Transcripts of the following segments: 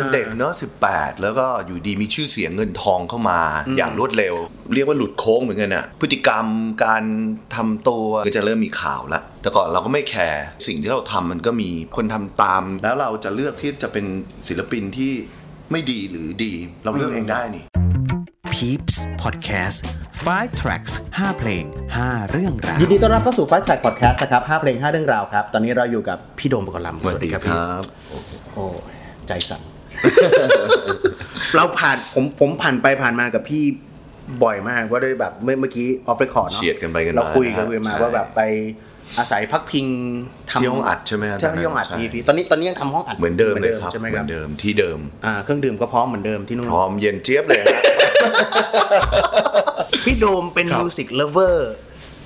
มันเด็กเนอะ18แล้วก็อยู่ดีมีชื่อเสียงเงินทองเข้ามา อย่างรวดเร็ว เรียกว่าหลุดโค้งเหมือนกันน่ะพฤติกรรมการทำตัวก็จะเริ่มมีข่าวละแต่ก่อนเราก็ไม่แคร์สิ่งที่เราทำมันก็มีคนทำตาม แล้วเราจะเลือกที่จะเป็นศิลปินที่ไม่ดีหรือดี เราเลือกเองได้นี่ Peeps Podcast 5 tracks 5 เพลง 5 เรื่องราวยินดีต้อนรับเข้าสู่ Fast Track Podcast นะครับ 5 เพลง 5 เรื่องราวครับ ตอนนี้เราอยู่กับพี่โดมปกรณ์ลำสวัสดีครับพี่โอ้ใจสั่น เราผ่านผมผมผ่านไปผ่านมากับพี่บ่อยมากว่าด้วยแบบเมื่อเมื่อกี้ off record เนาะเฉียดกันไปกันมาเราคุยกันคุยมาใช่ว่าแบบไปอาศัยพักพิงทำที่ห้องอัดใช่ไหมครับใช่ที่ห้องอัดใช่พี่พี่ตอนนี้ตอนนี้ยังทำห้องอัดเหมือนเดิมเลยครับใช่ไหมเหมือนเดิมครับที่เดิมอ่าเครื่องดื่มก็พร้อมเหมือนเดิมที่นู่นพร้อมเย็นเจี๊ยบเลยฮะพี่โดมเป็นครับ music lover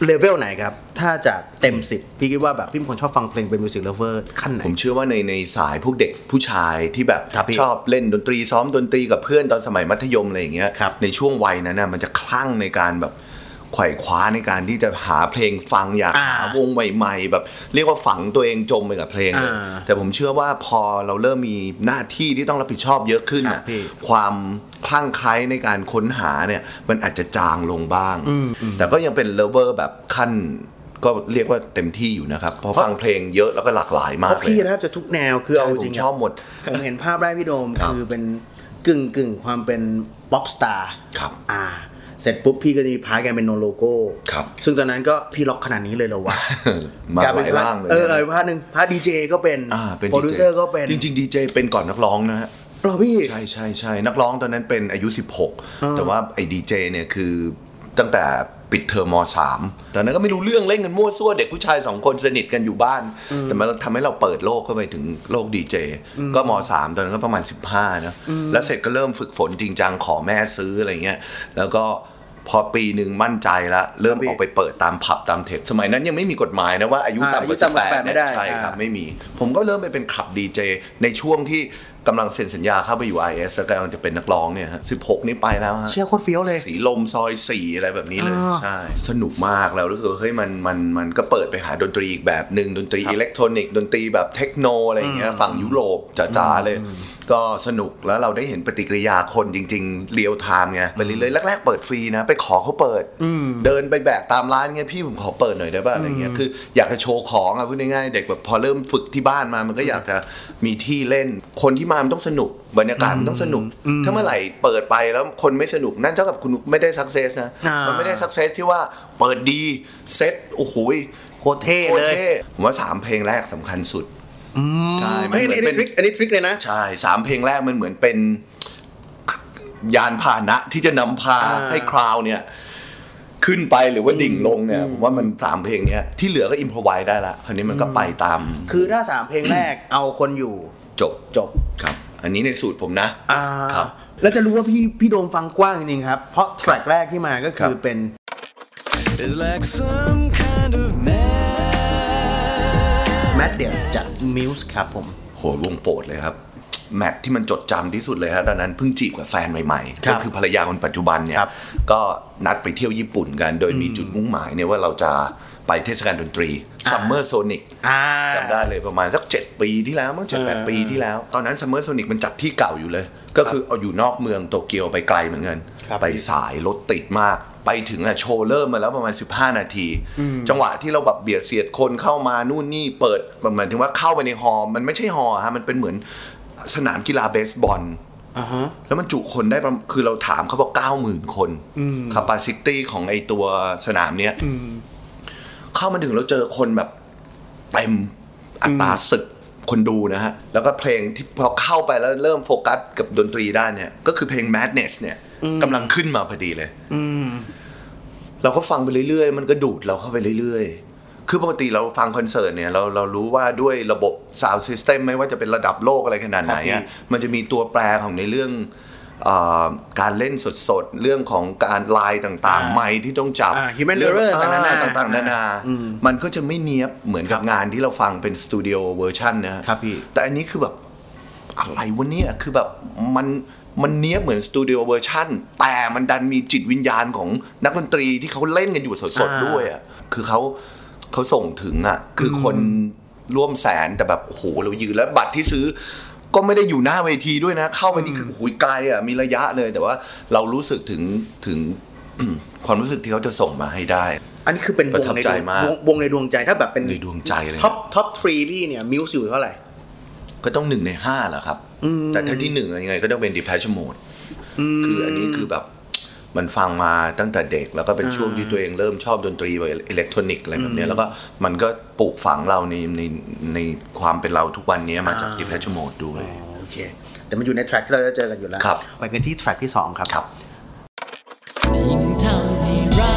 เลเวลไหนครับ ถ้าจากเต็มสิบพี่คิดว่าแบบพี่เป็นคนชอบฟังเพลงเป็น music lover ขั้นไหน ผมเชื่อว่าในในสายพวกเด็กผู้ชายที่แบบครับพี่ชอบเล่นดนตรีซ้อมดนตรีกับเพื่อนตอนสมัยมัธยมอะไรอย่างเงี้ยครับในช่วงวัยนั้นนะมันจะคลั่งในการแบบ ไขว่คว้าในการที่จะหาเพลงฟังอยากอ่าหาวงใหม่ๆแบบเรียกว่าฝังตัวเองจมไปกับเพลงเลยอ่าแต่ผมเชื่อว่าพอเราเริ่มมีหน้าที่ที่ต้องรับผิดชอบเยอะขึ้นน่ะครับพี่ความคลั่งไคล้ในการค้นหาเนี่ยมันอาจจะจางลงบ้าง แต่ก็ยังเป็นเลเวอร์แบบขั้นก็เรียกว่าเต็มที่อยู่นะครับเพราะฟังเพลงเยอะแล้วก็หลากหลายมากเลยพี่เพราะแทบจะทุกแนวคือเอาใช่จริงผมชอบหมดผมเห็นภาพแรกพี่โดมครับคือเป็นกึ่งกึ่งความเป็น pop star ครับอ่า เสร็จปุ๊บพี่ก็จะมี part การเป็น No Logo ครับ ซึ่งตอนนั้นก็พี่ร็อกขนาดนี้เลยเหรอวะมากลายร่างเลยเออเออ part หนึ่ง part ดีเจก็เป็นอ่าเป็นโปรดิวเซอร์ก็เป็นจริงๆดีเจเป็นก่อนนักร้องนะฮะเหรอพี่ใช่ใช่ใช่นักร้องตอนนั้นเป็นอายุ 16 แต่ว่าไอ้ดีเจเนี่ยคือตั้งแต่ปิดเทอมม3ตอนนั้นก็ไม่รู้เรื่องเล่นกันมั่วซั่วเด็กผู้ชายสองคนสนิทกันอยู่บ้าน แต่มันทำให้เราเปิดโลกเข้าไปถึงโลกดีเจก็ม3ตอนนั้นก็ประมาณ 15นะแล้วเสร็จก็เริ่มฝึกฝนจริงจังขอแม่ซื้ออะไรเงี้ยแล้วก็ พอปีหนึ่งมั่นใจแล้วเริ่มออกไปเปิดตามผับตามเทคสมัยนั้นยังไม่มีกฎหมายนะว่าอายุอ่าต่ำกอายุว่าต่ำกว่า18 18ไม่ได้ใช่ครับอ่าไม่มี ผมก็เริ่มไปเป็นคลับดีเจในช่วงที่กำลังเซ็นสัญญาเข้าไปอยู่ RS แล้วกำลังจะเป็นนักร้องเนี่ยฮะ16นี่ไปแล้วฮะเชื่อโคตรเฟี้ยวเลย สีลมซอยสี่อะไรแบบนี้เลยอ่าใช่ สนุกมากแล้วรู้สึกว่าเฮ้ยมันมันมันก็เปิดไปหาดนตรีอีกแบบหนึ่งดนตรีอิเล็กทรอนิกส์ดนตรีแบบเทคโนอะไรอย่างเงี้ยฝั่งยุโรปจ๋าๆเลย ก็สนุกแล้วเราได้เห็นปฏิกิริยาคนจริง ๆ real time ไงไปเรื่อยๆแรกๆเปิดฟรีนะ ไปขอเขาเปิด เดินไปแบกตามร้านเงี้ยพี่ผมขอเปิดหน่อยได้ป่ะอะไรเงี้ยคืออยากจะโชว์ของอะพูดง่ายๆเด็กแบบพอเริ่มฝึกที่บ้านมามันก็อยากจะมีที่เล่น คนที่มามันต้องสนุกบรรยากาศมันต้องสนุก ถ้าเมื่อไหร่เปิดไปแล้วคนไม่สนุกนั่นเท่ากับคุณไม่ได้ success นะอ่ามัมันไม่ได้ success ที่ว่าเปิดดีเซ็ตโอ้โหโคตรเท่โคตรเท่เลยผมว่าสามเพลงแรกสำคัญสุด ใช่มันเฮ้ยเหมือนอันนี้เป็น trickอันนี้ trick เลยนะ ใช่สามเพลงแรกมันเหมือนเป็น ยานพาหนะที่จะนำพาอ่า ให้คราวเนี่ย ขึ้นไปหรือว่าดิ่งลงเนี่ยผมว่ามันสามเพลงเนี้ยที่เหลือก็อิมพอไวได้ละคราวนี้มันก็ไปตามคือถ้าสามเพลงแรก เอาคนอยู่จบจบ ครับ อันนี้ในสูตรผมนะ อ่าครับแล้วจะรู้ว่าพี่พี่โดมฟังกว้างจริงๆครับ เพราะแทร็กแรกที่มาก็ครัคือบ เป็น It's like some kind of man m a d d e s จาก Muse ครับผมโหวงโปรดเลยครับ แมทที่มันจดจำที่สุดเลยฮะตอนนั้นเพิ่งจีบกับแฟนใหม่ๆครัก็บคือภรรยาคนปัจจุบันเนี่ยครับก็นัดไปเที่ยวญี่ปุ่นกัน โดยมีจุดมุ่งหมายเนี่ยว่าเราจะไปเทศกาลดนตรี Summer Sonic อ่าจำได้เลยประมาณสักเจ็ดปีที่แล้วมั้งเจ็ดแปดเออปีที่แล้ว ตอนนั้น Summer Sonic มันจัดที่เก่าอยู่เลย ก็คือเอาอยู่นอกเมืองโตเกียวไปไกลเหมือนกันครับไปสายรถติดมาก ไปถึงอะโชว์เริ่มมาแล้วประมาณ 15 นาที จังหวะที่เราแบบเบียดเสียดคนเข้ามานู่นนี่เปิดหมายถึงว่าเข้าไปในฮอลล์มันไม่ใช่ฮอลล์ฮะมันเป็นเหมือนสนามกีฬาเบสบอลอ่าฮะแล้วมันจุคนได้ประมาณคือเราถามเขาบอกเก้าหมื่นคน capacity ของไอตัวสนามเนี้ยเข้ามาถึงเราเจอคนแบบเต็มอัตราศึก คนดูนะฮะ แล้วก็เพลงที่พอเข้าไปแล้วเริ่มโฟกัสกับดนตรีได้เนี่ย ก็คือเพลง Madness เนี่ยกำลังขึ้นมาพอดีเลยเราก็ฟังไปเรื่อยๆ มันก็ดูดเราเข้าไปเรื่อยๆ คือปกติเราฟังคอนเสิร์ตเนี่ยเราเรารู้ว่าด้วยระบบ sound system ไม่ว่าจะเป็นระดับโลกอะไรขนาดไหนครับอะพี่มันจะมีตัวแปรของในเรื่องเออ การเล่นสดๆ เรื่องของการลายต่างๆ ไมค์ที่ต้องจับอ่า human เรื่อง error ต่างๆนานาอ่าต่างๆ นานา มันก็จะไม่เนียบเหมือนกับงานที่เราฟังเป็น studio version นะฮะครับพี่ แต่อันนี้คือแบบอะไรวะเนี่ยคือแบบมันมันเนี้ยบเหมือน studio version แต่มันดันมีจิตวิญญาณของนักดนตรีที่เขาเล่นกันอยู่สดๆอ่าด้วยอะคือเขาเขาส่งถึงอะ คือคนร่วมแสนแต่แบบโอ้โหเรายืนแล้วบัตรที่ซื้อ ก็ไม่ได้อยู่หน้าเวทีด้วยนะ เข้าไปนี่คือหุยไกลอะมีระยะเลย แต่ว่าเรารู้สึกถึงถึงความรู้สึกที่เขาจะส่งมาให้ได้ อันนี้คือเป็นวประงทับในใจดวงมากวงวงในดวงใจถ้าแบบเป็นในดวงใจเลย top top three พี่เนี่ย Muse อยู่เท่าไหร่ ก็ต้องหนึ่งในห้าแหละครับ แต่ถ้าที่หนึ่งยังไงก็ต้องเป็น Depeche Mode คืออันนี้คือแบบ มันฟังมาตั้งแต่เด็ก แล้วก็เป็นช่วงที่ตัวเองเริ่มชอบดนตรีแบบอิเล็กทรอนิกส์อะไรแบบเนี้ยแล้วก็มันก็ปลูกฝังเราในในในความเป็นเราทุกวันนี้มาจาก Depeche Mode ด้วยโอเคแต่มันอยู่ในแทร็กที่เราจะเจอกันอยู่แล้วครับไปกันที่แทร็กที่ 2 ครับครับยิ่งทำให้รั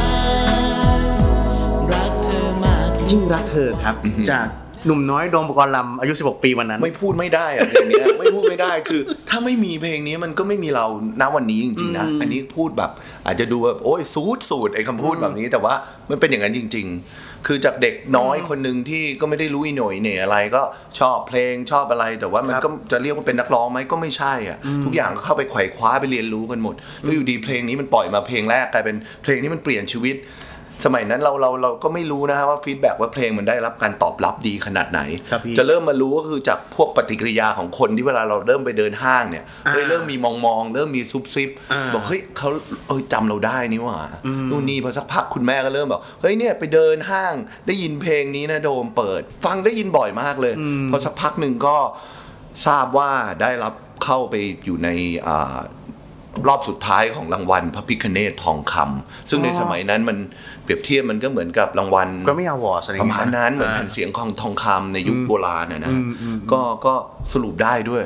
กรักเธอมากยิ่งรักเธอครับจาก หนุ่มน้อยโดมปกรณ์ลำอายุ 16 ปีวันนั้น ไม่พูดไม่ได้อะเพลงเนี้ยไม่พูดไม่ได้คือ ถ้าไม่มีเพลงนี้มันก็ไม่มีเราณวันนี้จริงๆนะอันนี้พูดแบบอาจจะดูแบบโอ้ยสูดสูดไอ้คำพูดแบบนี้แต่ว่ามันเป็นอย่างนั้นจริง ๆ คือจากเด็กน้อยคนหนึ่งที่ก็ไม่ได้รู้อีโหน่อยเนี่ยอะไรก็ชอบเพลงชอบอะไร แต่ว่ามันครับก็จะเรียกว่าเป็นนักร้องไหมก็ไม่ใช่อะทุกอย่างก็เข้าไปไขว่คว้าไปเรียนรู้กันหมดแล้วอยู่ดีเพลงนี้มันปล่อยมาเพลงแรกกลายเป็นเพลงนี้มันเปลี่ยนชีวิต สมัยนั้นเราเราเราก็ไม่รู้นะฮะว่าฟีดแบ็กว่าเพลงมันได้รับการตอบรับดีขนาดไหนครับพี่จะเริ่มมารู้ก็คือจากพวกปฏิกิริยาของคนที่เวลาเราเริ่มไปเดินห้างเนี่ยเฮ้ยอ่าเริ่มมีมองมองๆเริ่มมีซุบซิบอ่าบอกเฮ้ยเขาเอ้ยจำเราได้นี่หว่านู่นนี่พอสักพักคุณแม่ก็เริ่มบอกเฮ้ยเนี่ยไปเดินห้างได้ยินเพลงนี้นะโดมเปิด ฟังได้ยินบ่อยมากเลยพอสักพักหนึ่งก็ทราบว่าได้รับเข้าไปอยู่ในอ่ารอบสุดท้ายของรางวัลพระพิคเนตทองคำซึ่งในสมัยนั้นมันเป รียบเทียบมันก็เหมือนกับรางวัลก็ไม่เอาวอร์สอะไรอปย่างระเงี้ยมาณนั้นเหมือนแผ่นเสียงของทองคำในยุคโบราณนะนะก็ก็สรุปได้ด้วย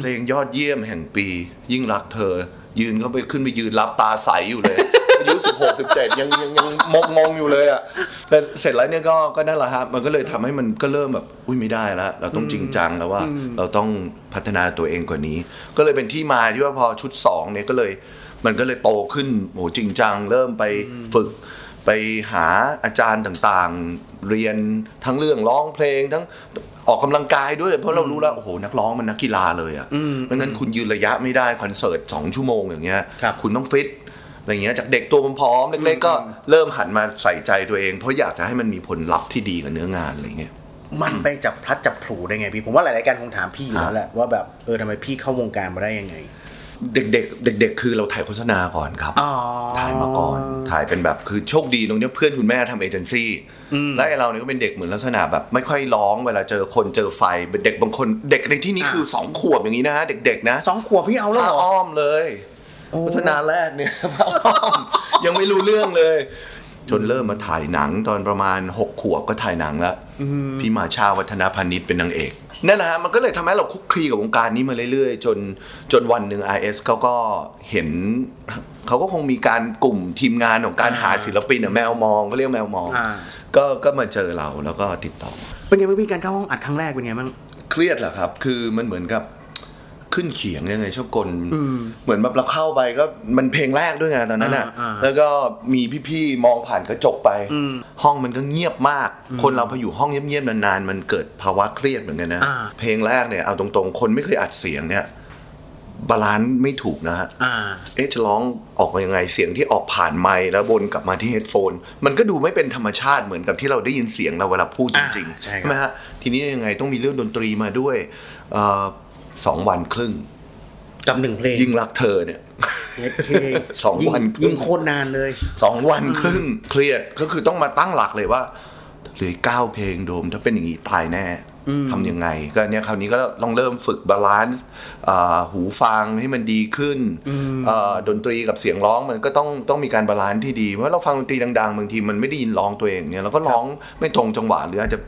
เพลงยอดเยี่ยมแห่งปี ยิ่งรักเธอ ยืนเขาไปขึ้นไปยืนรับตาใสอยู่เลยอายุสิบหกสิบเจ็ดยังยังยังมองมองอยู่เลยอะแต่เสร็จแล้วเนี่ยก็ก็นั่นแหละฮะมันก็เลยทำให้มันก็เริ่มแบบอุ้ยไม่ได้แล้ว เราต้องจริงจังแล้วว่า เราต้องพัฒนาตัวเองกว่านี้ ก็เลยเป็นที่มาที่ว่าพอชุดสองเนี่ยก็เลย มันก็เลยโตขึ้นโหจริงจัง เริ่มไปฝึก ไปหาอาจารย์ต่างๆ เรียนทั้งเรื่องร้องเพลงทั้งออกกำลังกายด้วย เพราะเรารู้แล้วโอ้โหนักร้องมันนักกีฬาเลยอะ่ะไม่งั้นคุณยืนระยะไม่ได้คอนเสิร์ตสองชั่วโมงอย่างเงี้ยครับณต้องฟิตอะไรเงี้ยจากเด็กตัวผอมๆเล็กๆก็เริ่มหันมาใส่ใจตัวเอง เพราะอยากจะให้มันมีผลลัพธ์ที่ดีกับเนื้องานอะไรเงี้ยมันไปจับพลัดจับผลูได้ไงพี่ผมว่าหลายๆการคงถามพี่อยู่แล้วแหละว่าแบบเออทำไมพี่เข้าวงการมาได้ยังไง เด็กๆเด็ก ๆ คือเราถ่ายโฆษณาก่อนครับอ๋อถ่ายมาก่อน ถ่ายเป็นแบบคือโชคดีตรงเนี้ยเพื่อนคุณแม่ทำเอเจนซี่และไอ้เราเนี่ยก็เป็นเด็กเหมือนลักษณะแบบ ไม่ค่อยร้องเวลาเจอคนเจอไฟเป็นเด็กบางคนเด็กในที่นี้คือสองขวบอย่างนี้นะฮะเด็กๆนะสองขวบพี่เอาแล้วผ้าเหรออ้อมเลยโฆษณาแรกเนี่ยผ้าอ้อมยังไม่รู้เรื่องเลย จนเริ่มมาถ่ายหนังตอนประมาณ6ขวบก็ถ่ายหนังแล้วพี่มาชาวัฒนพานิชเป็นนางเอก นั่นนะฮะมันก็เลยทำให้เราคลุกคลีกับวงการนี้มาเรื่อยๆ จนจนวันหนึ่ง RS เขาก็เห็นเขาก็คงมีการกลุ่มทีมงานของการหาศิลปินอะแมวมองก็เรียกแมวมอง อ่า ก็ก็มาเจอเราแล้วก็ติดต่อ เป็นไงบ้างพี่การเข้าห้องอัดครั้งแรกเป็นไงบ้าง เครียดเหรอครับ คือมันเหมือนกับ ขึ้นเขียงยังไงชอบกลเหมือนแบบเราเข้าไปก็มันเพลงแรกด้วยไงตอนนั้นอะอ่าอ่าแล้วก็มีพี่ๆมองผ่านกระจกไป ห้องมันก็เงียบมาก คนเราพออยู่ห้องเงียบๆนานๆมันเกิดภาวะเครียดเหมือนกันนะอ่าเพลงแรกเนี่ยเอาตรงๆ คนไม่เคยอัดเสียงเนี่ย balance ไม่ถูกนะฮะอ่าเอ๊ะจะร้องออกมายังไงเสียงที่ออกผ่านไมค์แล้ววนกลับมาที่ headphone มันก็ดูไม่เป็นธรรมชาติเหมือนกับที่เราได้ยินเสียงเราเวลาพูดจริงอ่าใช่ครับไหมฮะทีนี้ยังไงต้องมีเรื่องดนตรีมาด้วยเอ่อ สองวันครึ่งกับหนึ่งเพลงยิ่งรักเธอเนี่ยเย็ดเคสองวันยิ่งยิ่งโคตรนานเลยสองวันครึ่งเครียดก็คือต้องมาตั้งหลักเลยว่าเหลือเก้าเพลงโดมถ้าเป็นอย่างนี้ตายแน่ทำยังไง ก็เนี่ยคราวนี้ก็ต้องเริ่มฝึก balance อ่าหูฟังให้มันดีขึ้นอ่าดนตรีกับเสียงร้องมันก็ต้องต้องมีการ balance ที่ดีเพราะเราฟังดนตรีดังๆบางทีมันไม่ได้ยินร้องตัวเองเนี่ยเราก็ร้องไม่ตรงจังหวะหรืออาจจะ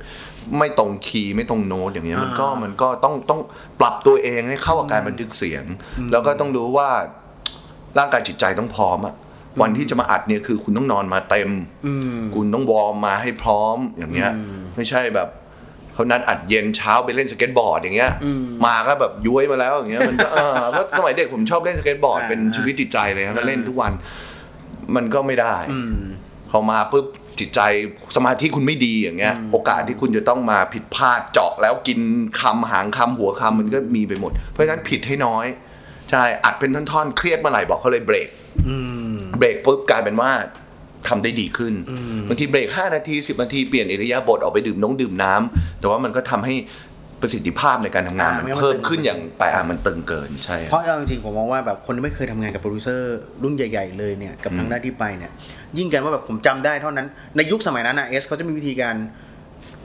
ไม่ตรงคีย์ไม่ตรงโน้ตอย่างเงี้ยมันก็มันก็ต้องต้องปรับตัวเองให้เข้ากับการบันทึกเสียง แล้วก็ต้องรู้ว่าร่างกายจิตใจต้องพร้อมอะวันที่จะมาอัดเนี่ยคือคุณต้องนอนมาเต็มคุณต้อง warm มาให้พร้อมอย่างเงี้ย ไม่ใช่แบบเขานัดอัดเย็นเช้าไปเล่นสเก็ตบอร์ดอย่างเงี้ย มาก็แบบย้วยมาแล้วอย่างเงี้ยมันก็เออเพราะสมัยเด็กผมชอบเล่นสเก็ตบอร์ดอ่าเป็นชีวิตจิตใจเลยนะก็เล่นทุกวัน มันก็ไม่ได้พอมาปุ๊บ จิตใจสมาธิคุณไม่ดีอย่างเงี้ย โอกาสที่คุณจะต้องมาผิดพลาดเจาะแล้วกินคำหางคำหัวคำมันก็มีไปหมด เพราะฉะนั้นผิดให้น้อยใช่อัดเป็นท่อนๆ เครียดเมื่อไหร่บอกเขาเลยเบรกเบรกปุ๊บกลายเป็นว่าทำได้ดีขึ้นบางทีเบรก 5 นาที 10 นาที เปลี่ยนอิริยาบถออกไปดื่มน้องดื่มน้ำแต่ว่ามันก็ทำให้ ประสิทธิภาพในการทำงานอ่ามันไม่งั้นมันเพิ่มตึงขึ้นอย่างไปอะมันตึงเกินใช่ เพราะเอาจริงๆผมมองว่าแบบคนที่ไม่เคยทำงานกับโปรดิวเซอร์รุ่นใหญ่ ๆ เลยเนี่ยกับทางด้านที่ไปเนี่ย ยิ่งกันว่าแบบผมจำได้เท่านั้นในยุคสมัยนั้นนะเอสเขาจะมีวิธีการ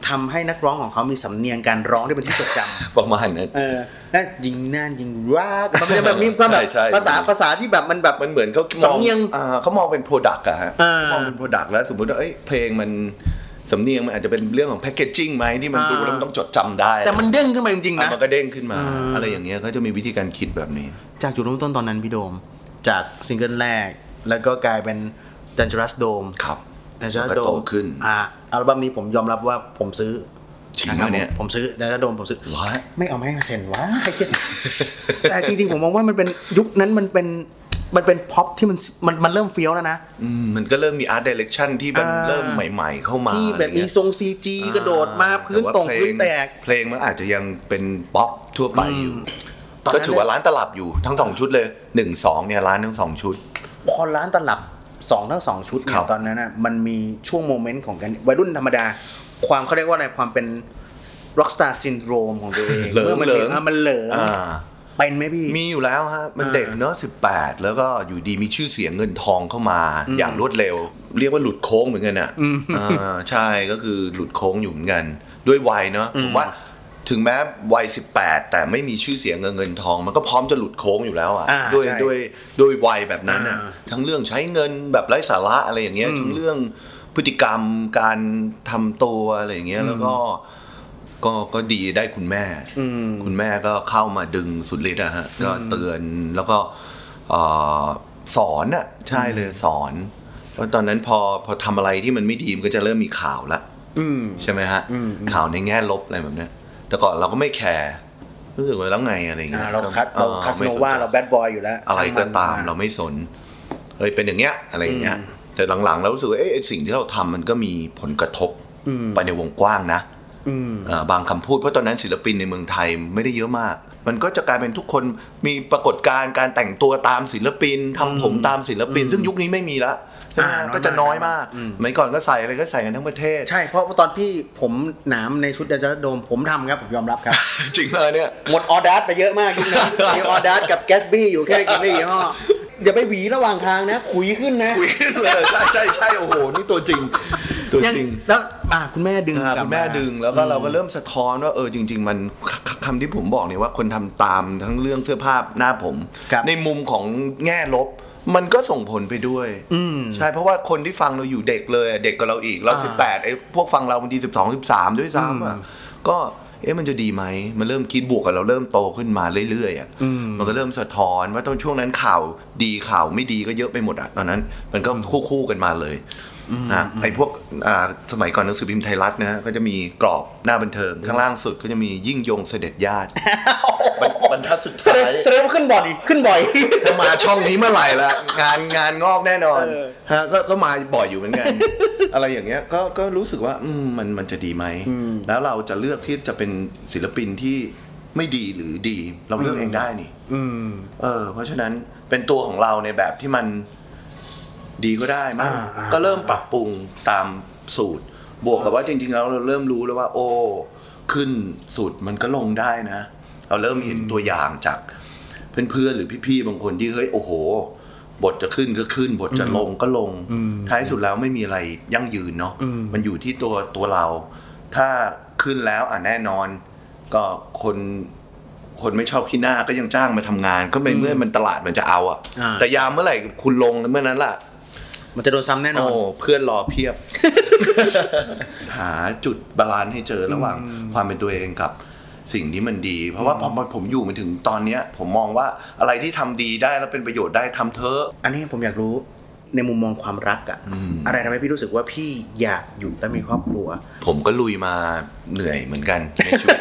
ทำให้นักร้องของเขามีสำเนียงการร้องที่เป็นที่จดจำประมาณนั้นเออน่ายิงน่านยิงรักมันจะแบบมีความแบบใช่ใช่ภาษาภาษาที่แบบมันแบบมันเหมือนเขามองสำเนียงอ่าเขามองเป็น product อะฮะอ่าเขามองเป็น product แล้วสมมติว่าเอ้ยเพลงมัน สำเนียงมันอาจจะเป็นเรื่องของ packaging ไหมที่มันอ่าดูแล้วมันต้องจดจำได้แต่มันเด้งขึ้นมาจริงๆอะนะมันก็เด้งขึ้นมาอะไรอย่างเงี้ยเขาจะมีวิธีการคิดแบบนี้ จากจุดเริ่มต้นตอนนั้นพี่โดม จากซิงเกิลแรก แล้วก็กลายเป็น Dangerous Dome ครับ Dangerous แล้วก็โต Dome ขึ้นอ่าอัลบั้มนี้ผมยอมรับว่าผมซื้อจริงเหรอเนี่ยะคบผมผมซื้อ Dangerous Dome ผมซื้อเหรอฮะไม่เอาไม่ให้เซ็นวะแต่จริงๆผมมองว่ามันเป็นยุคนั้นมันเป็น มันเป็นพ็อปที่มันมันมันเริ่มเฟี้ยวแล้วนะอืมมันก็เริ่มมี art direction ที่มันอ่าเริ่มใหม่ ๆ เข้ามาที่แบบมีอะไรเงี้ยทรง CG กระโดดมาพื้นแต่ว่าตรงเพลพื้นแตก เพลงมันอาจจะยังเป็นป๊อปทั่วไปอยู่ตอนนั้นก็ถือว่าร้านตลับอยู่ทั้งสองชุดเลยหนึ่งสองเนี่ยร้านทั้งสองชุด พอร้านตลับสองทั้งสองชุดเนี่ครัยบตอนนั้นอะมันมีช่วงโมเมนต์ของกันวัยรุ่นธรรมดา ความเขาเรียกว่าอะไรความเป็น rockstar syndrome ของตัวเองเหลิงมื่อมันเหลิงอะมันเหลิงอ่า เป็นไหมพี่ มีอยู่แล้วฮะ มันอ่าเด็กเนอะสิบแปดแล้วก็อยู่ดีมีชื่อเสียงเงินทองเข้ามา อย่างรวดเร็ว เรียกว่าหลุดโค้งเหมือนกันอะอ่าใช่ก็คือหลุดโค้งอยู่เหมือนกัน ด้วยวัยเนอะผมว่าถึงแม้วัย 18 แต่ไม่มีชื่อเสียงเงินเงินทอง มันก็พร้อมจะหลุดโค้งอยู่แล้วอะอ่าด้วยใช่ด้วยด้วยวัยแบบนั้นอะอ่าทั้งเรื่องใช้เงินแบบไร้สาระอะไรอย่างเงี้ยทั้งเรื่องพฤติกรรมการทำตัวอะไรอย่างเงี้ยแล้วก็ ก็ก็ดีได้คุณแม่ คุณแม่ก็เข้ามาดึงสุดฤทธิ์อะฮะก็เตือนแล้วก็เอ่อสอนอะใช่เลยสอนเพราะตอนนั้นพอพอทำอะไรที่มันไม่ดีมันก็จะเริ่มมีข่าวละอืมใช่ไหมฮะข่าวในแง่ลบอะไรแบบเนี้ย แต่ก่อนเราก็ไม่แคร์รู้สึกว่าแล้วไงอะไรอย่างอ่าเงี้ยเราคัดเราออคาสไม่โนสนวาใจเราแบดบอยอยู่แล้ว อะไรก็ตามช่งนเราไม่สนเฮ้ยเป็นอย่างเงี้ยอะไรอย่างเงี้ย แต่หลังๆเรารู้สึกว่าเอ๊ะไอ้สิ่งที่เราทำมันก็มีผลกระทบไปในวงกว้างนะอ่า บางคำพูดเพราะตอนนั้นศิลปินในเมืองไทยไม่ได้เยอะมาก มันก็จะกลายเป็นทุกคนมีปรากฏการณ์การแต่งตัวตามศิลปินทำผมตามศิลปิน ซึ่งยุคนี้ไม่มีละใช่ไหมอ่าก็จะน้อยมากอืมสมัยก่อนก็ใส่อะไรก็ใส่กันทั้งประเทศ ใช่ เพราะว่าตอนพี่ผมหนามในชุดเดนจโดมผมทำครับ ผมยอมรับครับ จริงเลยเนี่ย หมดออดัสไปเยอะมากยุคนั้นมีออดัสกับแกสบี้อยู่แค่กินไม่กี่ห้อ อย่าไปหวีระหว่างทางนะขุยขึ้นนะคุยขึ้นเลยใช่ใช่ใช่โอ้โหนี่ตัวจริง ตัวยังจริง แล้วอ่าคุณแม่ดึงอ่ากลับคุณแม่า ดึงแล้วก็เราก็เริ่มสะท้อนว่าเออจริง ๆ มันคคคำที่ผมบอกเนี่ยว่าคนทำตามทั้งเรื่องเสื้อผ้าหน้าผม ครับในมุมของแง่ลบ มันก็ส่งผลไปด้วยอืมใช่เพราะว่าคนที่ฟังเราอยู่เด็กเลยอะเด็กกว่าเราอีกเราอ่า สิบแปดไอ้พวกฟังเราบางทีสิบสองสิบสามด้วยซ้ำอะก็ เอ๊ะมันจะดีไหมมันเริ่มคิดบวกกับเราเริ่มโตขึ้นมาเรื่อยๆอะมันก็เริ่มสะท้อนว่าตอนช่วงนั้นข่าวดีข่าวไม่ดีก็เยอะไปหมดอะตอนนั้น มันก็คู่ๆกันมาเลย นะไอ้พวกอ่าสมัยก่อนหนังสือพิมพ์ไทยรัฐนะฮะก็จะมีกรอบหน้าบันเทิงข้างล่างสุดก็จะมียิ่งยงเสด็จญาติบรรทัดสุดแสดท้างยแสดงว่าขึ้นบ่อยขึ้นบ่อย ถ้ามาช่องนี้เมื่อไหร่ละงานงานงอกแน่นอนเออ ฮะก็ก็มาบ่อยอยู่เหมือนกันอะไรอย่างเงี้ยก็ก็รู้สึกว่าอืมมันมันจะดีไหมแล้วเราจะเลือกที่จะเป็นศิลปินที่ไม่ดีหรือดีเราเลือกเองได้นี่ อืม เออเพราะฉะนั้นเป็นตัวของเราในแบบที่มัน ดีก็ได้มั้งอ่าอ่าก็เริ่มปรับปรุงตามสูตร บวกกับว่าจริง ๆ แล้วเราเริ่มรู้แล้วว่า โอ้ขึ้นสูตรมันก็ลงได้นะ เราเริ่มเห็นตัวอย่างจากเพื่อนๆหรือพี่ๆบางคนที่เฮ้ยโอ้โห บทจะขึ้นก็ขึ้น บทจะลงก็ลง ท้ายสุดแล้วไม่มีอะไรยั่งยืนเนาะมันอยู่ที่ตัวตัวเรา ถ้าขึ้นแล้วอะแน่นอน ก็คนคนไม่ชอบขี้หน้าก็ยังจ้างมาทำงาน ก็ไม่เมื่อมันตลาดมันจะเอาอะอ่าแต่ยามเมื่อไหร่คุณลงเมื่อนั้นล่ะ มันจะโดนซ้ำแน่นอนโอ้เพื่อนรอเพียบ หาจุด balance ให้เจอระหว่างความเป็นตัวเองกับสิ่งที่มันดี เพราะว่าพอผมอยู่มาถึงตอนเนี้ย ผมมองว่าอะไรที่ทำดีได้แล้วเป็นประโยชน์ได้ทำเถอะอันนี้ผมอยากรู้ในมุมมองความรักอะอะไรทำให้พี่รู้สึกว่าพี่อยากอยู่และมีครอบครัว ผมก็ลุยมาเหนื่อยเหมือนกันในชีวิต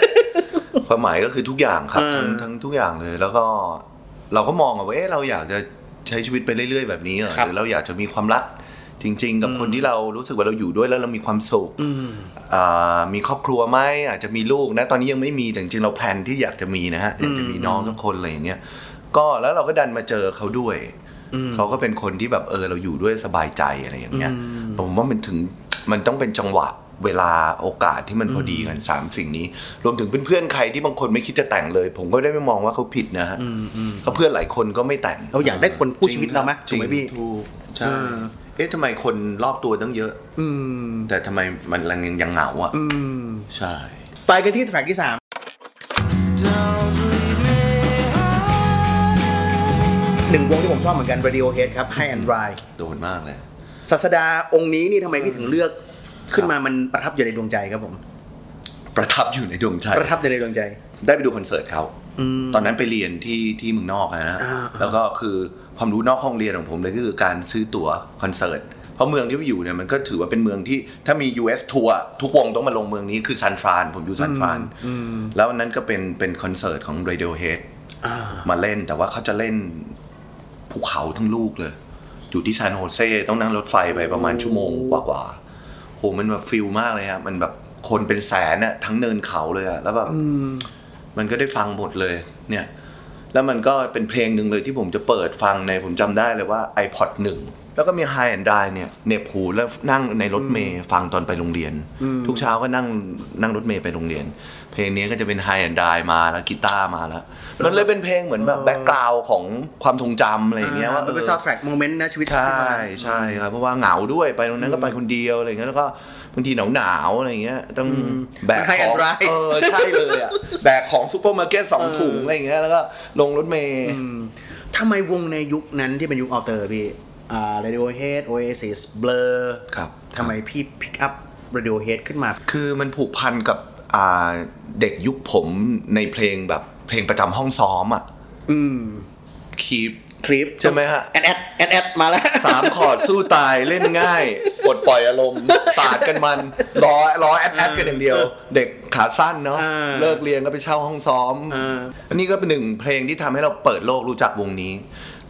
ความหมายก็คือทุกอย่างครับอืมทั้งทั้งทุกอย่างเลย แล้วก็เราก็มองอะว่าเอ๊ะเราอยากจะ ใช้ชีวิตไปเรื่อยๆแบบนี้เหรอครับหรือเราอยากจะมีความรักจริง ๆ กับคนที่เรารู้สึกว่าเราอยู่ด้วยแล้วเรามีความสุขอ่ามีครอบครัวไหมอาจจะมีลูกนะ ตอนนี้ยังไม่มีแต่จริงๆเราแพลนที่อยากจะมีนะฮะอยากจะมีน้องสักคนอะไรอย่างเงี้ยก็แล้วเราก็ดันมาเจอเขาด้วยเขาก็เป็นคนที่แบบเออเราอยู่ด้วยสบายใจอะไรอย่างเงี้ยผมว่ามันถึงมันต้องเป็นจังหวะ เวลาโอกาสที่มันพอดีกันสามสิ่งนี้ รวมถึงเพื่อนๆใครที่บางคนไม่คิดจะแต่งเลย ผมก็ได้ไม่มองว่าเขาผิดนะฮะเพราะเพื่อนหลายคนก็ไม่แต่งเราอยากได้คนคู่ชีวิตเราไหมจริงถูกไหมพี่ถูกใช่เออเอ๊ะทำไมคนรอบตัวตั้งเยอะ อืม แต่ทำไมมันยังยังเหงาอะ อืม ใช่ ไปกันที่แทร็กที่3หนึ่งวงที่ผมชอบเหมือนกัน Radiohead ครับ High and Dry โดนมากเลยศาสดาองค์นี้นี่ทำไมพี่ถึงเลือก ขึ้นมามันประทับอยู่ในดวงใจครับผม ประทับอยู่ในดวงใจ ประทับอยู่ในดวงใจ ได้ไปดูคอนเสิร์ตเขาตอนนั้นไปเรียนที่ที่เมืองนอกอะนะอ่าแล้วก็คือความรู้นอกห้องเรียนของผมเลยก็คือการซื้อตั๋วคอนเสิร์ตเพราะเมืองที่ไปอยู่เนี่ยมันก็ถือว่าเป็นเมืองที่ถ้ามี US ทัวร์ทุกวงต้องมาลงเมืองนี้คือซานฟรานผมอยู่ซานฟรานแล้วอันนั้นก็เป็นเป็นคอนเสิร์ตของ Radiohead อ่ามาเล่นแต่ว่าเขาจะเล่นภูเขาทั้งลูกเลย อยู่ที่ซานโฮเซต้องนั่งรถไฟไปประมาณชั่วโมงกว่าๆโหมันแบบ feel มากเลยครับมันแบบคนเป็นแสนอะทั้งเนินเขาเลยอะแล้วแบบมันก็ได้ฟังหมดเลย เนี่ย แล้วมันก็เป็นเพลงหนึ่งเลยที่ผมจะเปิดฟังในผมจำได้เลยว่า iPod หนึ่งแล้วก็มี High and Dry เนี่ยเหน็บหูแล้วนั่งในรถเมย์ฟังตอนไปโรงเรียน ทุกเช้าก็นั่งนั่งรถเมย์ไปโรงเรียน เพลงนี้ก็จะเป็น High and Dry มาแล้วกีตาร์มาแล้ว มันเลยเป็นเพลงเหมือนแบบ background ของความทรงจำอะไรอย่างเงี้ยว่ามันเป็นเออ soundtrack moment นะชีวิตใช่ที่มาใช่ครับเพราะว่าเหงาด้วยไปตรงนั้นก็ไปคนเดียวอะไรอย่างเงี้ยแล้วก็บางทีหนาวหนาวๆอะไรอย่างเงี้ยต้องแบกมันให้ขอัอนงตรายเออใช่เลยอะแบกของซูเปอร์มาร์เก็ตสองถุงอะไรอย่างเงี้ยแล้วก็ลงรถเมย์ทำไมวงในยุคนั้นที่เป็นยุค alter พี่อ่า Radiohead Oasis Blur ครับทำไมพี่ pick up Radiohead ขึ้นมา คือมันผูกพันกับอ่า เด็กยุคผมในเพลงแบบเพลงประจำห้องซ้อมอะอืม Creep Creep ใช่ไหมฮะแอดแอดแอดแอดมาแล้วสามคอร์ดสู้ตายเล่นง่ายปลดปล่อยอารมณ์สาดกันมันรอรอแอดแอดกันอย่างเดียว เด็กขาสั้นเนาะอ่าเลิกเรียนก็ไปเช่าห้องซ้อมอ่าอันนี้ก็เป็นหนึ่งเพลงที่ทำให้เราเปิดโลกรู้จักวงนี้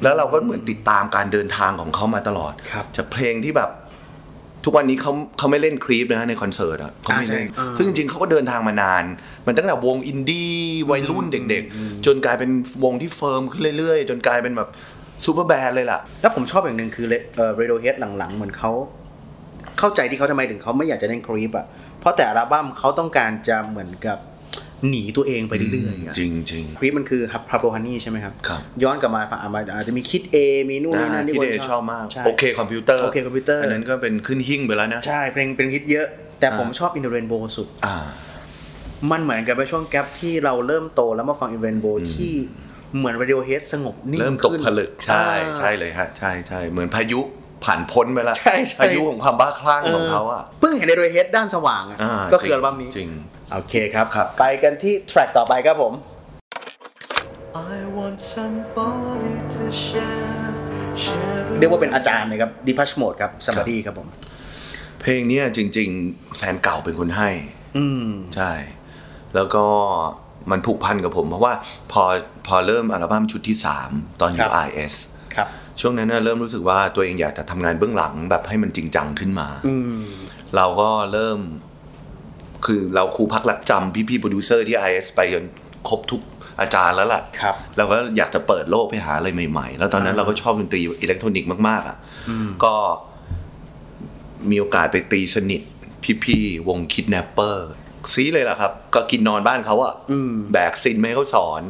แล้วเราก็เหมือนติดตามการเดินทางของเขามาตลอดครับจากเพลงที่แบบ ทุกวันนี้เขาเขาไม่เล่น Creep นะฮะในคอนเสิร์ตอะเขาไม่เล่นอ่าใช่อ่าซึ่งจริงๆเขาก็เดินทางมานาน มันตั้งแต่วงอินดี้วัยรุ่นเด็กๆ จนกลายเป็นวงที่ firm ขึ้นเรื่อยๆ จนกลายเป็นแบบซูเปอร์แบนด์เลยล่ะ แล้วผมชอบอย่างหนึ่งคือเอ่อ Radiohead หลังๆ เหมือนเขาเข้าใจที่เขาทำไมถึงเขาไม่อยากจะเล่นครีปอะเพราะแต่อัลบั้มเขาต้องการจะเหมือนกับ หนีตัวเองไปเรื่อยๆอะจริงจริงครีปมันคือฮับพาโบฮันนี่ใช่ไหมครับครับ ย้อนกลับมาฝั่งอามาอาจจะมีคิดเอมีนู่นนี่นั่นที่ที่คนเดชอบมากใช่โอเคคอมพิวเตอร์โอเคคอมพิวเตอร์อันนั้นก็เป็นขึ้นหิ้งไปแล้วนะ ใช่เพลงเป็นฮิตเยอะ แต่ผมอ่าชอบอินเ r อร์เรนโบสุดอ่ามันเหมือนกับเป็นช่วงแกลบที่เราเริ่มโตแล้วมาฟังอินเ r อร์เรนโบที่เหมือน Radiohead สงบนิ่งเริ่มตกขึ้นผลึกใช่อ่าใช่เลยฮะใช่ใช่เหมือนพายุผ่านพ้นไปแล้วใช่ใช่พายุของความบ้าคลั่งของเขาอะเพิ่งเห็น Radiohead ด้านสว่างอะอ่าก็คือจริงอัลบั้มนี้จริง โอเคครับครับ ไปกันที่แทร็กต่อไปครับผม I want somebody to share, share the เรียกว่าเป็นอาจารย์เลยครับ Depeche Mode ครับ Somebody ครับผม เพลงเนี้ยจริง ๆ แฟนเก่าเป็นคนให้ อืม ใช่ แล้วก็มันผูกพันกับผม เพราะว่าพอพอเริ่มอัลบั้มชุดที่ 3 ตอนอครัยู่บ IS ครับ ช่วงนั้นน่ะเริ่มรู้สึกว่าตัวเองอยากจะทำงานเบื้องหลังแบบให้มันจริงจังขึ้นมา อืม เราก็เริ่ม คือเราครูพักลักจำพี่ๆโปรดิวเซอร์ที่ RS ไปจนครบทุกอาจารย์แล้วล่ะครับเราก็อยากจะเปิดโลกไปหาอะไรใหม่ๆ แล้วตอนนั้นเราก็ชอบดนตรีอิเล็กทรอนิกส์มากๆอะก็มีโอกาสไปตีสนิทพี่ๆวง Kidnappers ซีเลยล่ะครับ ก็กินนอนบ้านเขาอะอืมแบก synth ไปให้เขาสอน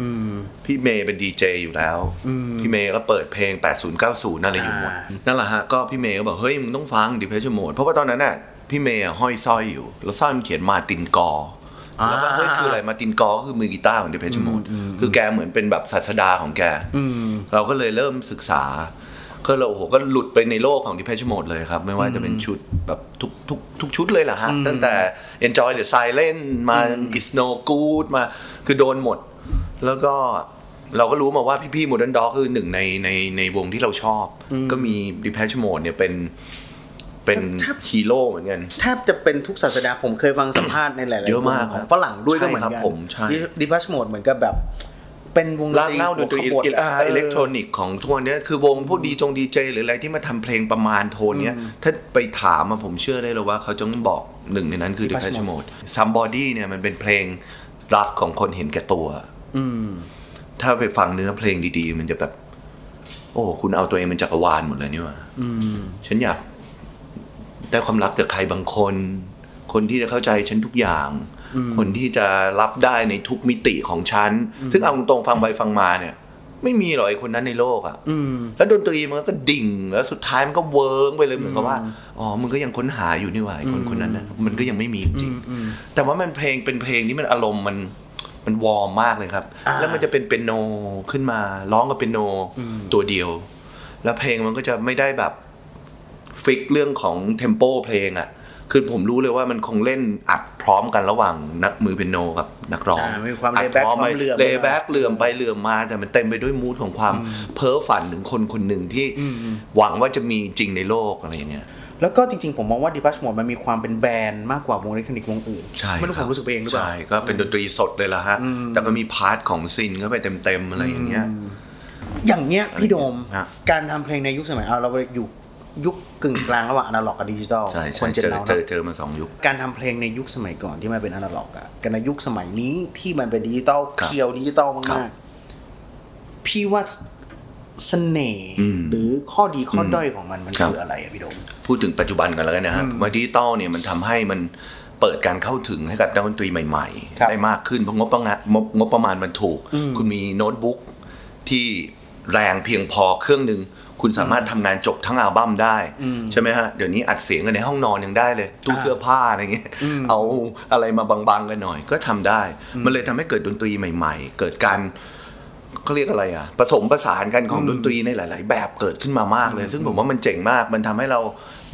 อืมพี่เมย์เป็นดีเจอยู่แล้วอืมพี่เมย์ก็เปิดเพลง 80 90อะไรอยู่หมดอ่านั่นแหละฮะ ก็พี่เมย์ก็บอก เฮ้ย มึงต้องฟังดิเพช e โ o ม e เพราะว่าตอนนั้นน่ะ พี่เมย์อะห้อยสร้อยอยู่ แล้วสร้อยมันเขียน Martin Gore แล้วก็เฮ้ยคืออะไร Martin Gore ก็คือมือกีตาร์ของดิเพช e โ o ม e คือแกเหมือนเป็นแบบศาสดาของแกอืมเราก็เลยเริ่มศึกษา ก็เราโอ้โหก็หลุดไปในโลกของดิเพช e โ o ม e เลยครับ ไม่ว่าจะเป็นชุดแบบทุกทุกทุกชุดเลยล่ะฮะ ตั้งแต่ Enjoy the Silence มา Is No Good มาคือโดนหมด แล้วก็เราก็รู้มาว่าพี่ๆ Modern Dog คือหนึ่งในในในวงที่เราชอบ ก็มี Depeche Mode เนี่ยเป็น เป็นครับฮีโร่เหมือนกันแทบจะเป็นทุกศาสนาผมเคยฟังสัมภาษณ์ในหลายๆเยอะมากวงขครัองบฝรั่งด้วยก็ใช่เหมือนครับกันผมใช่ดิพัชโหมดเหมือนกับแบบเป็นวงลากเล่าดนตรีหัวขบวนอิเล็กทรอนิกส์ของทุกวันเนี้ยคือวงพวกดีจงดีเจหรืออะไรที่มาทำเพลงประมาณโทนเนี้ยถ้าไปถามมาผมเชื่อได้เลยว่าเขาจะต้องบอกหนึ่งในนั้นคือ Depeche Depeche Mode Somebody เนี่ยมันเป็นเพลงรักของคนเห็นแก่ตัวอืมถ้าไปฟังเนื้อเพลงดีๆ มันจะแบบ โอ้ คุณเอาตัวเองเป็นจักรวาลหมดเลยนี่หว่าอืมฉันอยาก ได้ความรักจากใครบางคน คนที่จะเข้าใจฉันทุกอย่าง คนที่จะรับได้ในทุกมิติของฉัน ซึ่งเอาตรงๆฟังไปฟังมาเนี่ย ไม่มีหรอกไอ้คนนั้นในโลกอะอืมแล้วดนตรีมันก็ดิ่ง แล้วสุดท้ายมันก็ work ไปเลยเหมือนกับว่าอ๋อมึงก็ยังค้นหาอยู่นี่หว่าไอ้คนคนนั้นนะมันก็ยังไม่มีจริงๆแต่ว่ามันเพลงเป็นเพลงที่มันอารมณ์มันมัน warm มากเลยครับอ่าแล้วมันจะเป็นเปียโนขึ้นมา ร้องกับเปียโนตัวเดียว แล้วเพลงมันก็จะไม่ได้แบบ fix เรื่องของ tempo เพลงอะคือผมรู้เลยว่ามันคงเล่นอัดพร้อมกันระหว่างนักมือเปียโนกับนักร้องอ่ามีความอัด lay back พร้อมไปความเหลื่อม lay back เหลื่อมไปเหลื่อมมา แต่มันเต็มไปด้วย mood ของความเพ้อฝันถึงคนคนหนึ่งที่หวังว่าจะมีจริงในโลกอะไรอย่างเงี้ยแล้วก็จริงๆ ผมมองว่า Depeche Mode มันมีความเป็น band มากกว่าวงอิเล็กทรอนิกส์วงอื่นใช่ไม่รู้คผบมรู้สึกไปเองหรือเปล่าใช่ก็เป็นดนตรีสดเลยละฮะ แต่ก็มี part ของ synth เข้าไปเต็มๆอะไรอย่างเงี้ยอย่างเนี้ยพี่โดมฮะการทำเพลงในยุคสมัยเอาเราอยู่ ยุคกึ่งกลางระหว่างอนาล็อกกับดิจิตอลใช่คใช่นเจนเจอเราเจอเนาะเจอมาสองยุค การทำเพลงในยุคสมัยก่อนที่มันเป็นอนาล็อกอะกับในยุคสมัยนี้ที่มันเป็นดิจิตอลครับเพียวดิจิตอลครัมากบๆพี่ว่าเสน่ห์อืมหรือข้อดีข้ออมด้อยของมันมันครับคืออะไรอะพี่โดมพูดถึงปัจจุบันกันแล้วกันนะฮะว่าดิจิตอลเนี่ยมันทำให้มันเปิดการเข้าถึงให้กับนักดนตรีใหม่ครับๆได้มากขึ้นเพราะงบประมาณงบงบประมาณมันถูกอืมคุณมีโน้ตบุ๊กที่แรงเพียงพอเครื่องหนึ่ง คุณสามารถทำงานจบทั้งอัลบั้มได้ใช่ไหมฮะเดี๋ยวนี้อัดเสียงกันในห้องนอนยังได้เลย ตู้เสื้อผ้าอะไรเงี้ยเอาอะไรมาบังๆกันหน่อย ก็ทำได้ มันเลยทำให้เกิดดนตรีใหม่ ๆ เกิดการเขาเรียกอะไรอะผสมผสานกันของดนตรีในหลาย ๆ แบบเกิดขึ้นมามากเลย ซึ่งผมว่ามันเจ๋งมาก มันทำให้เรา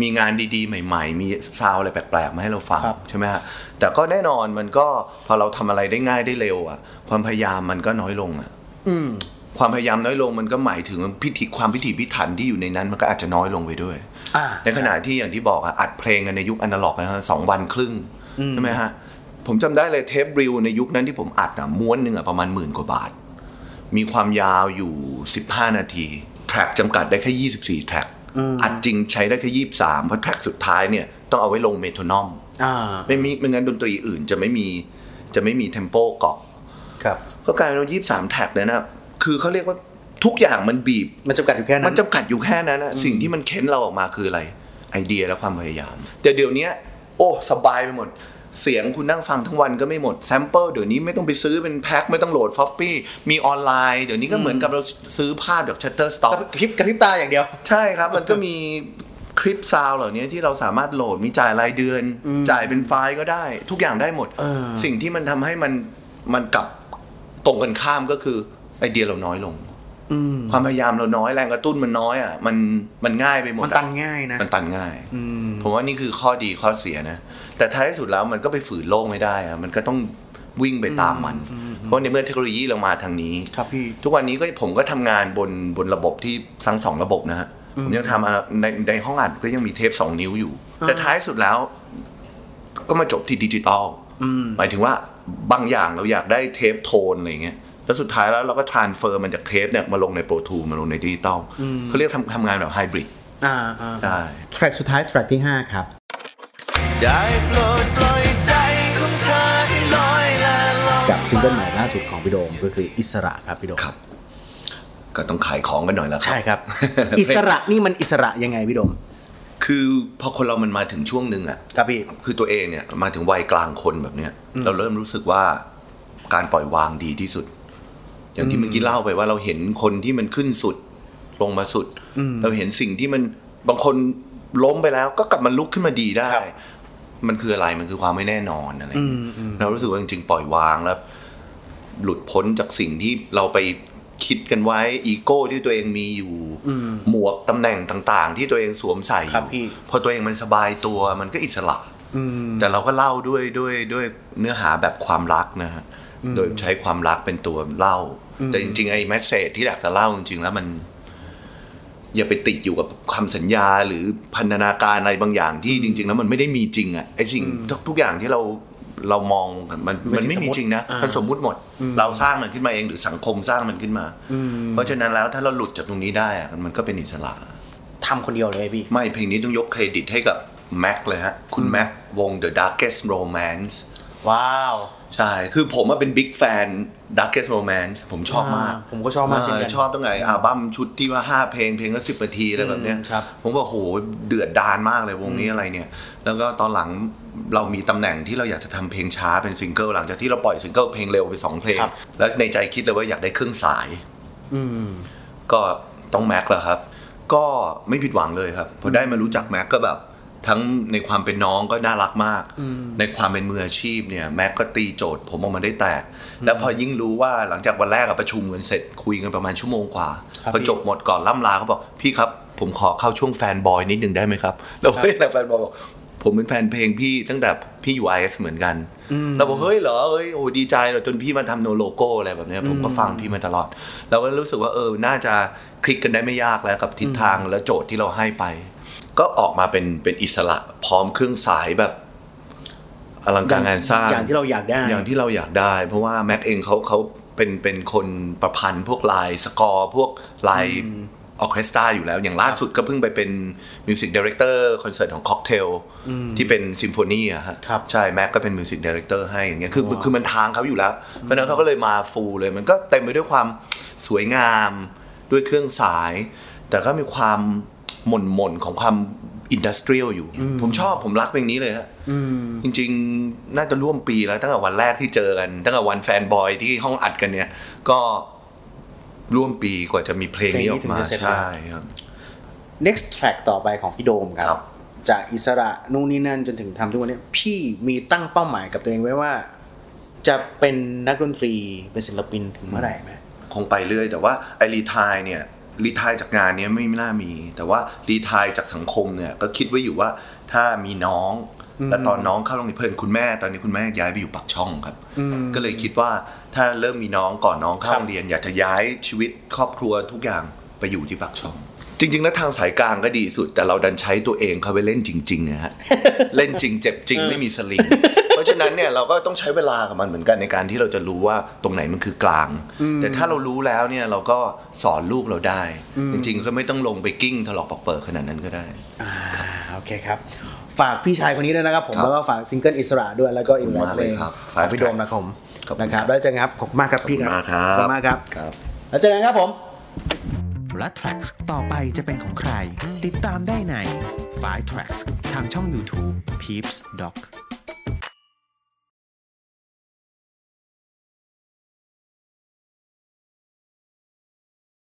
มีงานดีๆ ใหม่ ๆ มีซาวด์อะไรแปลก ๆ มาให้เราฟังครับใช่ไหมฮะแต่ก็แน่นอนมันก็พอเราทำอะไรได้ง่ายได้เร็วอะ ความพยายามมันก็น้อยลงอะ อืม ความพยายามน้อยลงมันก็หมายถึงพิธีความพิถีพิถันที่อยู่ในนั้นมันก็อาจจะน้อยลงไปด้วยอ่าในขณะที่อย่างที่บอกอะอัดเพลงกันในยุคอนาล็อกนะฮะสองวันครึ่งใช่ไหมฮะผมจำได้เลยเทปริวในยุคนั้นที่ผมอัดอะม้วนหนึ่งอะประมาณหมื่นกว่าบาท มีความยาวอยู่ 15 นาทีแทร็กจำกัดได้แค่ 24แทร็กอัดจริงใช้ได้แค่ 23 เพราะแทร็กสุดท้ายเนี่ยต้องเอาไว้ลงเมโทรนอมอ่าไม่มีไม่งั้นดนตรีอื่นจะไม่มีจะไม่มี tempo เกาะครับก็กลายเป็นว่า23 track เนี่ยนะ คือเขาเรียกว่าทุกอย่างมันบีบมันจำกัดอยู่แค่นั้นมันจำกัดอยู่แค่นั้นนะสิ่งที่มันเค้นเราออกมาคืออะไร ไอเดียและความพยายาม แต่เดี๋ยวนี้โอ้สบายไปหมด เสียงคุณนั่งฟังทั้งวันก็ไม่หมด sample เดี๋ยวนี้ไม่ต้องไปซื้อเป็นแพ็คไม่ต้องโหลดฟอปปี้มีออนไลน์เดี๋ยวนี้ก็เหมือนกับเราซื้อภาพจาก Shutterstock กระพริบกระพริบตาอย่างเดียว ใช่ครับ มันก็มีคลิปซาวด์เหล่านี้ที่เราสามารถโหลดมีจ่ายรายเดือน จ่ายเป็นไฟล์ก็ได้ ทุกอย่างได้หมดเออสิ่งที่มันทำให้มันมันกลับตรงกันข้ามก็คือ ไอเดียเราน้อยลงอืมความพยายามเราน้อยแรงกระตุ้นมันน้อยอะมันมันง่ายไปหมดมันอะตันง่ายนะมันตันง่ายอืมผมว่านี่คือข้อดีข้อเสียนะแต่ท้ายที่สุดแล้วมันก็ไปฝืนโลกไม่ได้อะมันก็ต้องวิ่งไปตามมัน เพราะในเมื่อเทคโนโลยีเรามาทางนี้ครับพี่ทุกวันนี้ก็ผมก็ทำงานบนบนระบบที่ทั้งสองระบบนะฮะผมยังทำอะในในห้องอัดก็ยังมีเทปสองนิ้วอยู่ แต่ท้ายสุดแล้ว ก็มาจบที่ดิจิตอลอืมหมายถึงว่าบางอย่างเราอยากได้เทปโทนอะไรเงี้ย แล้วสุดท้ายแล้วเราก็ทรานเฟอร์มันจากเทปเนี่ยมาลงในโปรทูมาลงในดิจิตอลเขาเรียกทำทำงานแบบไฮบริดอ่าอ่าได้แทร็กสุดท้ายแทร็กที่ 5 ครับ ได้โปรดปล่อยใจของเธอให้ลอยและลอยกับซิงเกิลใหม่ล่าสุดของพี่โดมก็คืออิสระครับพี่โดมครับ ก็ต้องขายของกันหน่อยแล้วครับใช่ครับ อิสระนี่มันอิสระยังไงพี่โดมคือพอคนเรามันมาถึงช่วงหนึ่งอะครับพี่คือตัวเองเนี่ยมาถึงวัยกลางคนแบบเนี้ย เราเริ่มรู้สึกว่าการปล่อยวางดีที่สุด อย่างที่เมื่อกี้เล่าไปว่าเราเห็นคนที่มันขึ้นสุด ลงมาสุด เราเห็นสิ่งที่มันบางคนล้มไปแล้ว ก็กลับมาลุกขึ้นมาดีได้ครับมันคืออะไรมันคือความไม่แน่นอนอะไรอย่างเงี้ยเรารู้สึกว่าจริงๆปล่อยวางแล้ว หลุดพ้นจากสิ่งที่เราไปคิดกันไว้อีโก้ที่ตัวเองมีอยู่หมวกตำแหน่งต่างๆ ที่ตัวเองสวมใส่อครับยู่พี่พอตัวเองมันสบายตัวมันก็อิสระอืมแต่เราก็เล่าด้วยด้วยด้วยเนื้อหาแบบความรักนะฮะ โดยใช้ความรักเป็นตัวเล่า แต่จริงๆไอ้แมสเซจที่อยากจะเล่าจริงๆแล้วมัน อย่าไปติดอยู่กับคำสัญญาหรือพันธนาการอะไรบางอย่างที่จริง ๆ แล้วมันไม่ได้มีจริงอะไอ้สิ่งทุกทุกอย่างที่เราเรามองมันมันไม่มีจริงนะมันสมมุติหมด เราสร้างมันขึ้นมาเองหรือสังคมสร้างมันขึ้นมาเพราะฉะนั้นแล้วถ้าเราหลุดจากตรงนี้ได้อะมันก็เป็นอิสระทำคนเดียวเลยพี่ ไม่เพลงนี้ต้องยกเครดิตให้กับแม็กเลยฮะ คุณแม็กวง The Darkest Romance ว้าว ใช่ คือผมอะเป็นบิ๊กแฟน Darkest Romance ผมชอบมากอ่าผมก็ชอบมากเช่นกันชอบตั้งแต่อัลบั้มชุดที่ว่า 5 เพลงเพลงละสิบนาทีอะไรแบบเนี้ยอืมครับผมว่าโหเดือดดานมากเลยวงนี้อะไรเนี่ย แล้วก็ตอนหลังเรามีตำแหน่งที่เราอยากจะทำเพลงช้าเป็นซิงเกิลหลังจากที่เราปล่อยซิงเกิลเพลงเร็วไปสองเพลงครับแล้วในใจคิดเลยว่าอยากได้เครื่องสายอืมก็ต้องแม็กแหละครับ ก็ไม่ผิดหวังเลยครับพอได้มารู้จักแม็กก็แบบ ทั้งในความเป็นน้องก็น่ารักมาก ในความเป็นมืออาชีพเนี่ยแม็กก็ตีโจทย์ผมออกมาได้แตก แล้วพอยิ่งรู้ว่าหลังจากวันแรกอะประชุมกันเสร็จคุยกันประมาณชั่วโมงกว่าครับพอจบหมดก่อนล่ำลาเขาบอกพี่ครับผมขอเข้าช่วง fanboy นิดนึงได้ไหมครับแล้วเฮ้ยแต่ fanboy บอกผมเป็นแฟนเพลงพี่ตั้งแต่พี่อยู่ไอเอสเหมือนกันเราบอกเฮ้ยเหรอเฮ้ยโอ้ดีใจเลยจนพี่มาทำ No Logo อะไรแบบเนี้ยผมก็ฟังพี่มาตลอด เราก็รู้สึกว่าเออน่าจะคลิกกันได้ไม่ยากแล้วกับทิศทางและโจทย์ที่เราให้ไป ก็ออกมาเป็นเป็นอิสระพร้อมเครื่องสายแบบอลังการงานสร้างอย่างที่เราอยากได้อย่างที่เราอยากได้ เพราะว่าแม็กเองเขาเขาเป็นเป็นคนประพันธ์พวก line score พวก line orchestra อยู่แล้ว อย่างล่าสุดก็เพิ่งไปเป็น music director คอนเสิร์ตของค็อกเทลที่เป็นซิมโฟนีอะฮะครับใช่แม็กก็เป็น music director ให้อย่างเงี้ยคือคือมันทางเขาอยู่แล้ว เพราะฉะนั้นเขาก็เลยมา full เลย มันก็เต็มไปด้วยความสวยงามด้วยเครื่องสาย แต่ก็มีความ หม่นหม่นๆของความ industrial อยู่ ผมชอบผมรักเพลงนี้เลยฮะจริง ๆ น่าจะร่วมปีแล้วตั้งแต่วันแรกที่เจอกันตั้งแต่วันแฟนบอยที่ห้องอัดกันเนี่ย ก็ร่วมปีกว่าจะมีเพลงนี้ออกมาเพลงนี้ถึงจะเสร็จใช่ครับ next track ต่อไปของพี่โดมคครัรับบจากอิสระนู่นนี่นั่นจนถึงทำทุกวันนี้ พี่มีตั้งเป้าหมายกับตัวเองไว้ว่า จะเป็นนักดนตรีเป็นศิลปินถึงเมื่อไหร่ไหมคงไปเรื่อยแต่ว่าไอรีทายเนี่ย รีทายจากงานเนี้ยไม่น่ามี แต่ว่ารีทายจากสังคมเนี่ยก็คิดไว้อยู่ว่าถ้ามีน้องและตอนน้องเข้าโรงเรียนเพื่อนคุณแม่ตอนนี้คุณแม่ย้ายไปอยู่ปากช่องครับ ก็เลยคิดว่าถ้าเริ่มมีน้องก่อนน้องเข้าครับโรงเรียน อยากจะย้ายชีวิตครอบครัวทุกอย่างไปอยู่ที่ปากช่อง จริง ๆ แล้วทางสายกลางก็ดีสุด แต่เราดันใช้ตัวเองเข้าไปเล่นจริงๆนะฮะเล่นจริงเจ็บจริงไม่มีสลิง เพราะฉะนั้นเนี่ยเราก็ต้องใช้เวลากับมันเหมือนกันในการที่เราจะรู้ว่าตรงไหนมันคือกลาง แต่ถ้าเรารู้แล้วเนี่ยเราก็สอนลูกเราได้ จริงๆก็ไม่ต้องลงไปกิ้งถลอกปอกเปิดขนาดนั้นก็ได้อ่าโอเคครับฝากพี่ชายคนนี้ด้วยนะครับผมครับแล้วก็ฝากซิงเกิลอิสระด้วยแล้วก็อีกหลายขอบเพคุณลมากงเลยครับของพี่โดมนะครับผมขอบคุณนะครับครับแล้วเจอกันครับขอบคุณมากครับพี่ครับขอบคุณมากครับขอบคุณมากครับครับแล้วเจอกันครับผมและ Tracks ต่อไปจะเป็นของใคร ติดตามได้ใน f i Tracks ทางช่อง YouTube Peeps Doc